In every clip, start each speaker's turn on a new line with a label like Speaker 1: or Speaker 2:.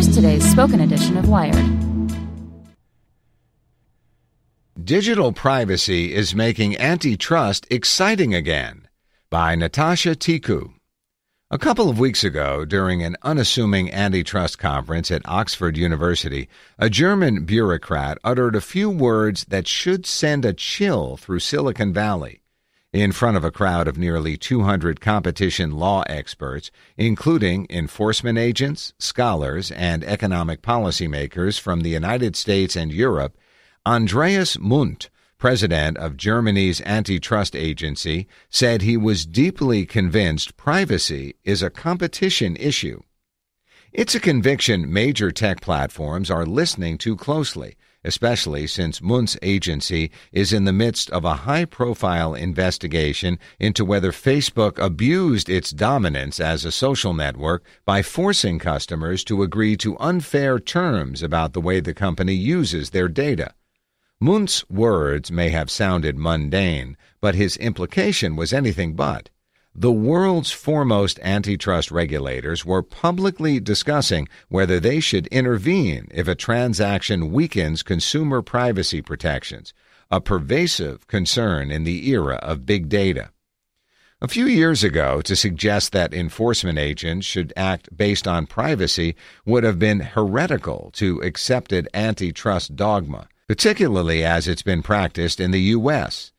Speaker 1: Here's today's spoken edition of Wired.
Speaker 2: Digital privacy is making antitrust exciting again by Natasha Tiku. A couple of weeks ago, during an unassuming antitrust conference at Oxford University, a German bureaucrat uttered a few words that should send a chill through Silicon Valley in front of a crowd of nearly 200 competition law experts, including enforcement agents, scholars, and economic policymakers from the United States and Europe, Andreas Mundt, president of Germany's antitrust agency, said he was deeply convinced privacy is a competition issue. It's a conviction major tech platforms are listening to closely especially since Mundt's agency is in the midst of a high profile investigation into whether Facebook abused its dominance as a social network by forcing customers to agree to unfair terms about the way the company uses their data. Mundt's words may have sounded mundane, but his implication was anything but the world's foremost antitrust regulators were publicly discussing whether they should intervene if a transaction weakens consumer privacy protections, a pervasive concern in the era of big data. A few years ago, to suggest that enforcement agents should act based on privacy would have been heretical to accepted antitrust dogma, particularly as it's been practiced in the U.S.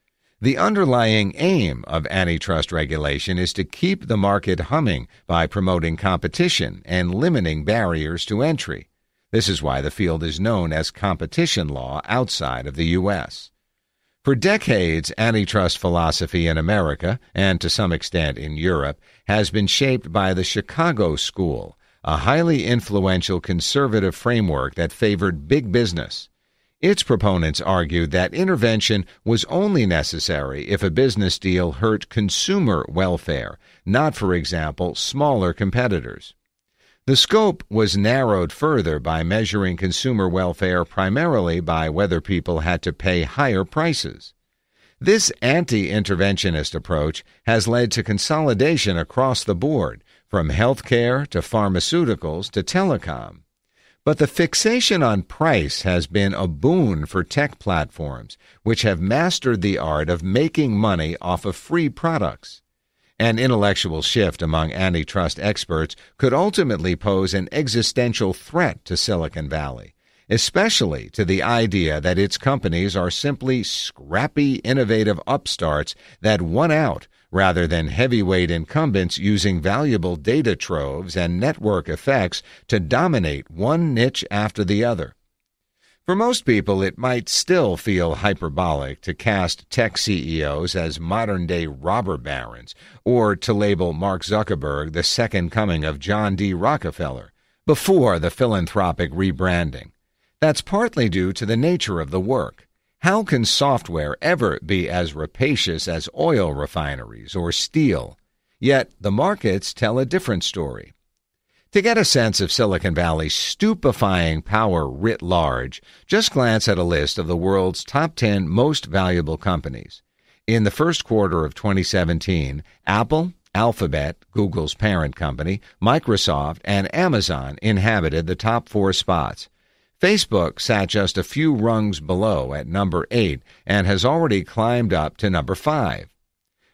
Speaker 2: The underlying aim of antitrust regulation is to keep the market humming by promoting competition and limiting barriers to entry. This is why the field is known as competition law outside of the U.S. For decades, antitrust philosophy in America, and to some extent in Europe, has been shaped by the Chicago School, a highly influential conservative framework that favored big business. Its proponents argued that intervention was only necessary if a business deal hurt consumer welfare, not, for example, smaller competitors. The scope was narrowed further by measuring consumer welfare primarily by whether people had to pay higher prices. This anti interventionist approach has led to consolidation across the board, from healthcare to pharmaceuticals to telecom. But the fixation on price has been a boon for tech platforms, which have mastered the art of making money off of free products. An intellectual shift among antitrust experts could ultimately pose an existential threat to Silicon Valley, especially to the idea that its companies are simply scrappy, innovative upstarts that won out rather than heavyweight incumbents using valuable data troves and network effects to dominate one niche after the other. For most people, it might still feel hyperbolic to cast tech CEOs as modern day robber barons or to label Mark Zuckerberg the second coming of John D. Rockefeller before the philanthropic rebranding. That's partly due to the nature of the work. How can software ever be as rapacious as oil refineries or steel? Yet the markets tell a different story. To get a sense of Silicon Valley's stupefying power writ large, just glance at a list of the world's top 10 most valuable companies. In the first quarter of 2017, Apple, Alphabet, Google's parent company, Microsoft, and Amazon inhabited the top four spots. Facebook sat just a few rungs below at number 8 and has already climbed up to number 5.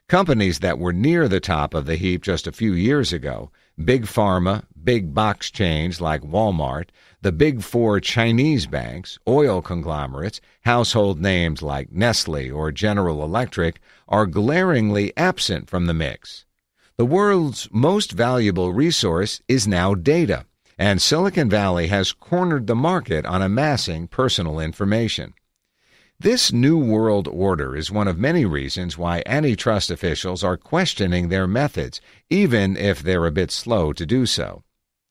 Speaker 2: Companies that were near the top of the heap just a few years ago, big pharma, big box chains like Walmart, the big four Chinese banks, oil conglomerates, household names like Nestle or General Electric, are glaringly absent from the mix. The world's most valuable resource is now data and Silicon Valley has cornered the market on amassing personal information. This new world order is one of many reasons why antitrust officials are questioning their methods, even if they're a bit slow to do so.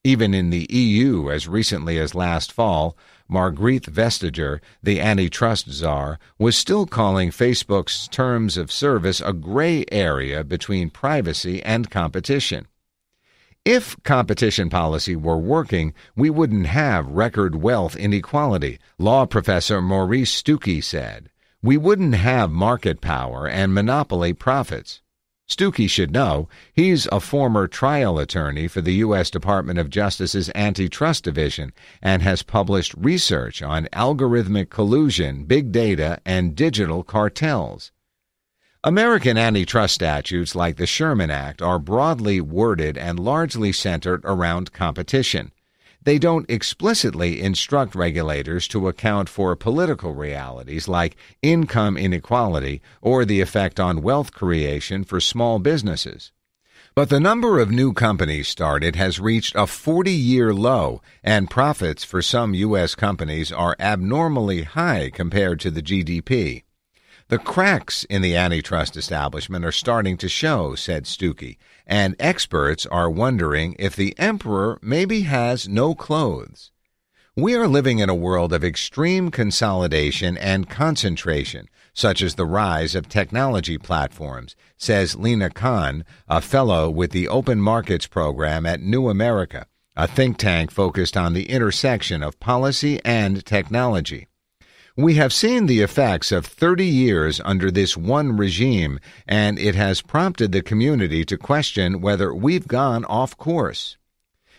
Speaker 2: Even in the EU, as recently as last fall, Margrethe Vestager, the antitrust czar, was still calling Facebook's terms of service a gray area between privacy and competition. If competition policy were working, we wouldn't have record wealth inequality, law professor Maurice Stucke said. We wouldn't have market power and monopoly profits. Stucke should know he's a former trial attorney for the U.S. Department of Justice's Antitrust Division and has published research on algorithmic collusion, big data, and digital cartels. American antitrust statutes like the Sherman Act are broadly worded and largely centered around competition. They don't explicitly instruct regulators to account for political realities like income inequality or the effect on wealth creation for small businesses. But the number of new companies started has reached a 40 year low, and profits for some U.S. companies are abnormally high compared to the GDP. The cracks in the antitrust establishment are starting to show, said Stucke, and experts are wondering if the emperor maybe has no clothes. We are living in a world of extreme consolidation and concentration, such as the rise of technology platforms, says Lina Khan, a fellow with the Open Markets Program at New America, a think tank focused on the intersection of policy and technology. We have seen the effects of 30 years under this one regime, and it has prompted the community to question whether we've gone off course.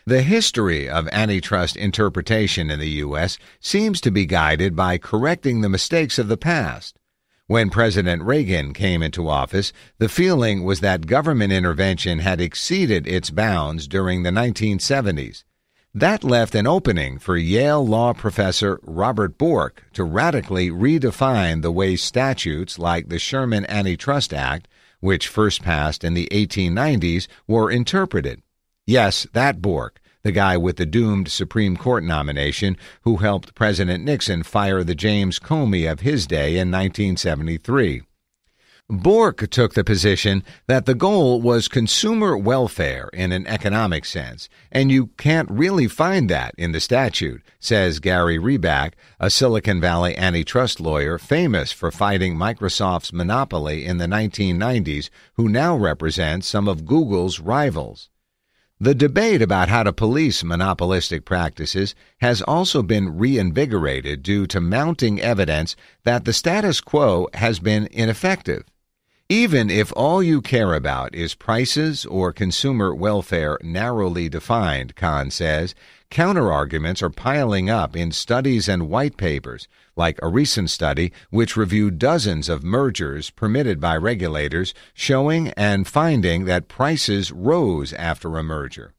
Speaker 2: The history of antitrust interpretation in the U.S. seems to be guided by correcting the mistakes of the past. When President Reagan came into office, the feeling was that government intervention had exceeded its bounds during the 1970s. That left an opening for Yale law professor Robert Bork to radically redefine the way statutes like the Sherman Antitrust Act, which first passed in the 1890s, were interpreted. Yes, that Bork, the guy with the doomed Supreme Court nomination who helped President Nixon fire the James Comey of his day in 1973. Bork took the position that the goal was consumer welfare in an economic sense, and you can't really find that in the statute, says Gary Reback, a Silicon Valley antitrust lawyer famous for fighting Microsoft's monopoly in the 1990s, who now represents some of Google's rivals. The debate about how to police monopolistic practices has also been reinvigorated due to mounting evidence that the status quo has been ineffective. Even if all you care about is prices or consumer welfare narrowly defined, Khan says, counterarguments are piling up in studies and white papers, like a recent study which reviewed dozens of mergers permitted by regulators, showing and finding that prices rose after a merger.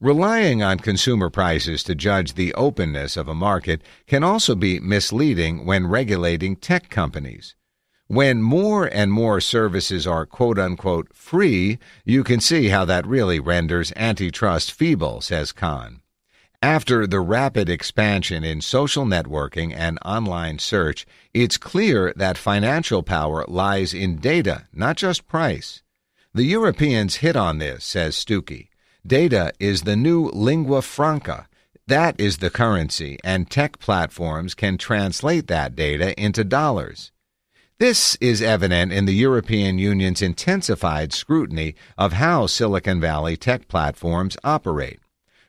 Speaker 2: Relying on consumer prices to judge the openness of a market can also be misleading when regulating tech companies. When more and more services are quote unquote free, you can see how that really renders antitrust feeble, says Khan. After the rapid expansion in social networking and online search, it's clear that financial power lies in data, not just price. The Europeans hit on this, says Stucke. Data is the new lingua franca. That is the currency, and tech platforms can translate that data into dollars. This is evident in the European Union's intensified scrutiny of how Silicon Valley tech platforms operate.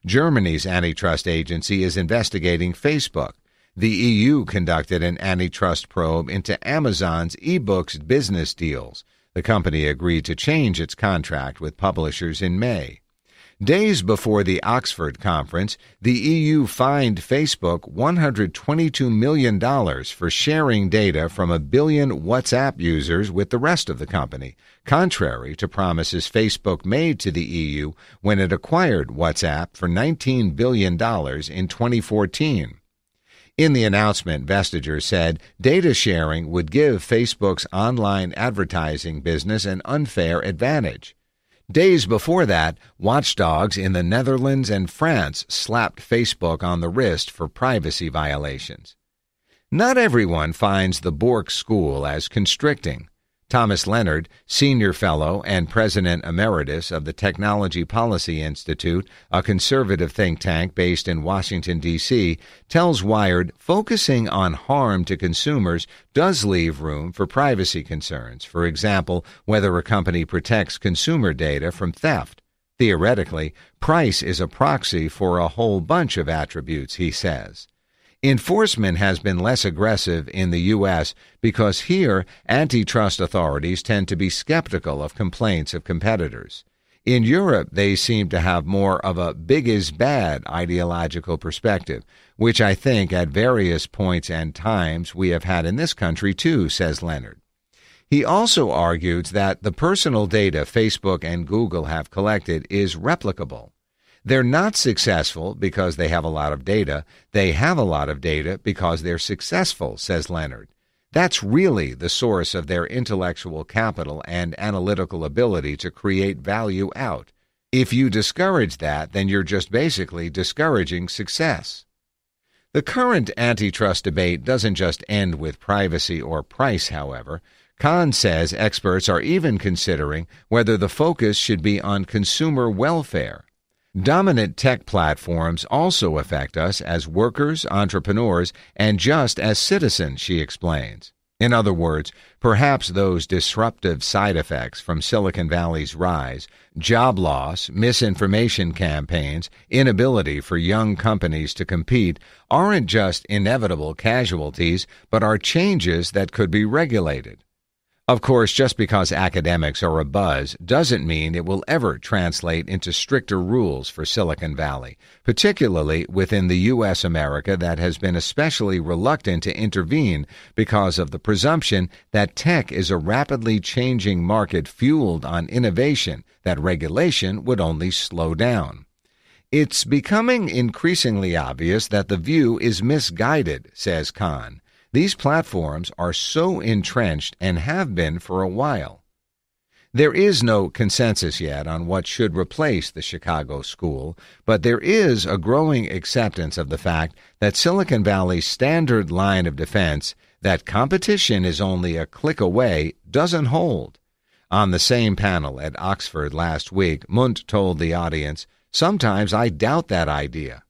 Speaker 2: Germany's antitrust agency is investigating Facebook. The EU conducted an antitrust probe into Amazon's ebooks business deals. The company agreed to change its contract with publishers in May. Days before the Oxford conference, the EU fined Facebook $122 million for sharing data from a billion WhatsApp users with the rest of the company, contrary to promises Facebook made to the EU when it acquired WhatsApp for $19 billion in 2014. In the announcement, Vestager said data sharing would give Facebook's online advertising business an unfair advantage. Days before that, watchdogs in the Netherlands and France slapped Facebook on the wrist for privacy violations. Not everyone finds the Bork School as constricting. Thomas Lenard, Senior Fellow and President Emeritus of the Technology Policy Institute, a conservative think tank based in Washington, D.C., tells Wired focusing on harm to consumers does leave room for privacy concerns. For example, whether a company protects consumer data from theft. Theoretically, price is a proxy for a whole bunch of attributes, he says. Enforcement has been less aggressive in the U.S. because here antitrust authorities tend to be skeptical of complaints of competitors. In Europe, they seem to have more of a big is bad ideological perspective, which I think at various points and times we have had in this country too, says Lenard. He also argues that the personal data Facebook and Google have collected is replicable. They're not successful because they have a lot of data. They have a lot of data because they're successful, says Lenard. That's really the source of their intellectual capital and analytical ability to create value out. If you discourage that, then you're just basically discouraging success. The current antitrust debate doesn't just end with privacy or price, however. Khan says experts are even considering whether the focus should be on consumer welfare. Dominant tech platforms also affect us as workers, entrepreneurs, and just as citizens, she explains. In other words, perhaps those disruptive side effects from Silicon Valley's rise, job loss, misinformation campaigns, inability for young companies to compete, aren't just inevitable casualties, but are changes that could be regulated. Of course, just because academics are a buzz doesn't mean it will ever translate into stricter rules for Silicon Valley, particularly within the U.S. America that has been especially reluctant to intervene because of the presumption that tech is a rapidly changing market fueled on innovation that regulation would only slow down. It's becoming increasingly obvious that the view is misguided, says Khan. These platforms are so entrenched and have been for a while. There is no consensus yet on what should replace the Chicago School, but there is a growing acceptance of the fact that Silicon Valley's standard line of defense that competition is only a click away doesn't hold. On the same panel at Oxford last week, Mundt told the audience, Sometimes I doubt that idea.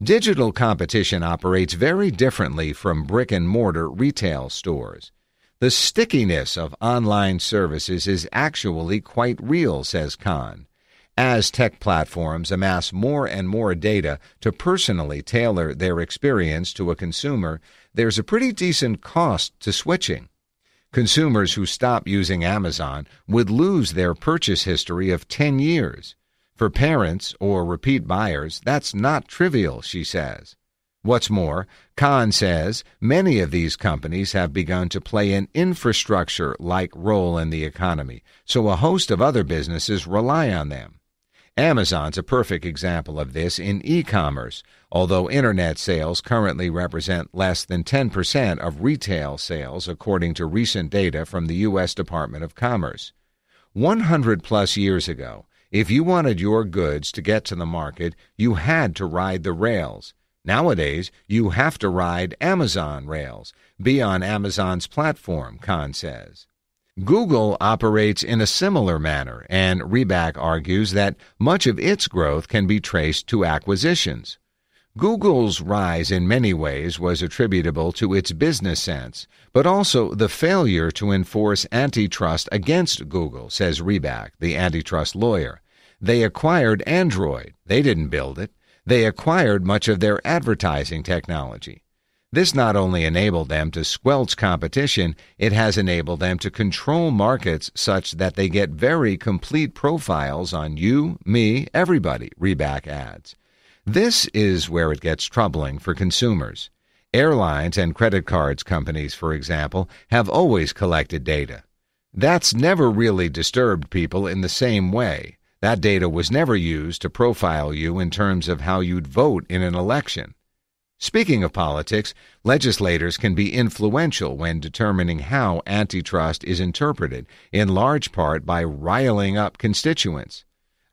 Speaker 2: Digital competition operates very differently from brick and mortar retail stores. The stickiness of online services is actually quite real, says Khan. As tech platforms amass more and more data to personally tailor their experience to a consumer, there's a pretty decent cost to switching. Consumers who stop using Amazon would lose their purchase history of 10 years. For parents or repeat buyers, that's not trivial, she says. What's more, Khan says many of these companies have begun to play an infrastructure like role in the economy, so a host of other businesses rely on them. Amazon's a perfect example of this in e commerce, although internet sales currently represent less than 10% of retail sales, according to recent data from the U.S. Department of Commerce. 100 plus years ago, if you wanted your goods to get to the market, you had to ride the rails. Nowadays, you have to ride Amazon rails, be on Amazon's platform, Khan says. Google operates in a similar manner, and Reback argues that much of its growth can be traced to acquisitions. Google's rise in many ways was attributable to its business sense, but also the failure to enforce antitrust against Google, says Reback, the antitrust lawyer. They acquired Android. They didn't build it. They acquired much of their advertising technology. This not only enabled them to squelch competition, it has enabled them to control markets such that they get very complete profiles on you, me, everybody, Reback adds. This is where it gets troubling for consumers. Airlines and credit cards companies, for example, have always collected data. That's never really disturbed people in the same way. That data was never used to profile you in terms of how you'd vote in an election. Speaking of politics, legislators can be influential when determining how antitrust is interpreted, in large part by riling up constituents.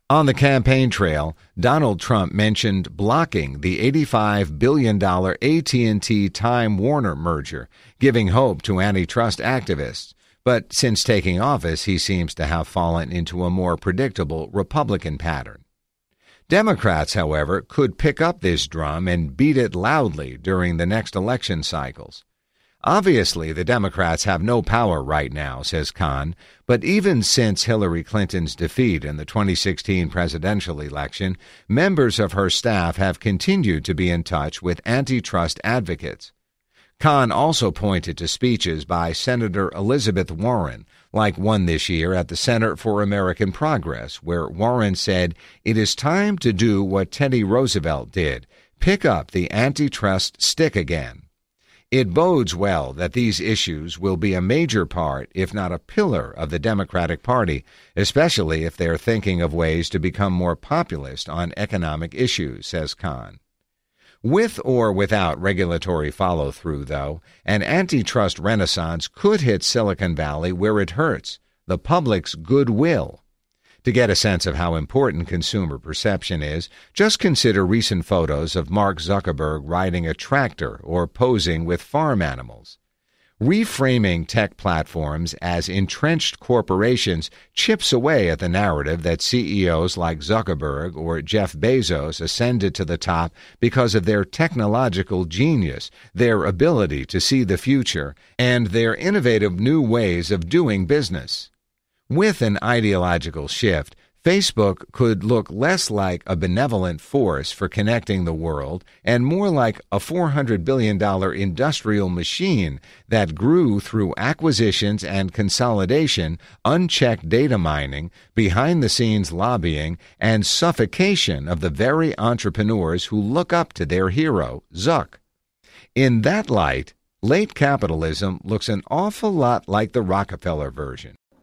Speaker 2: On the campaign trail, Donald Trump mentioned blocking the $85 billion AT&T Time Warner merger, giving hope to antitrust activists. But since taking office, he seems to have fallen into a more predictable Republican pattern. Democrats, however, could pick up this drum and beat it loudly during the next election cycles. Obviously, the Democrats have no power right now, says Khan, but even since Hillary Clinton's defeat in the 2016 presidential election, members of her staff have continued to be in touch with antitrust advocates. Khan also pointed to speeches by Senator Elizabeth Warren, like one this year at the Center for American Progress, where Warren said, It is time to do what Teddy Roosevelt did pick up the antitrust stick again. It bodes well that these issues will be a major part, if not a pillar, of the Democratic Party, especially if they're thinking of ways to become more populist on economic issues, says Khan. With or without regulatory follow through, though, an antitrust renaissance could hit Silicon Valley where it hurts the public's goodwill. To get a sense of how important consumer perception is, just consider recent photos of Mark Zuckerberg riding a tractor or posing with farm animals. Reframing tech platforms as entrenched corporations chips away at the narrative that CEOs like Zuckerberg or Jeff Bezos ascended to the top because of their technological genius, their ability to see the future, and their innovative new ways of doing business. With an ideological shift, Facebook could look less like a benevolent force for connecting the world and more like a $400 billion industrial machine that grew through acquisitions and consolidation, unchecked data mining, behind the scenes lobbying, and suffocation of the very entrepreneurs who look up to their hero, Zuck. In that light, late capitalism looks an awful lot like the Rockefeller version.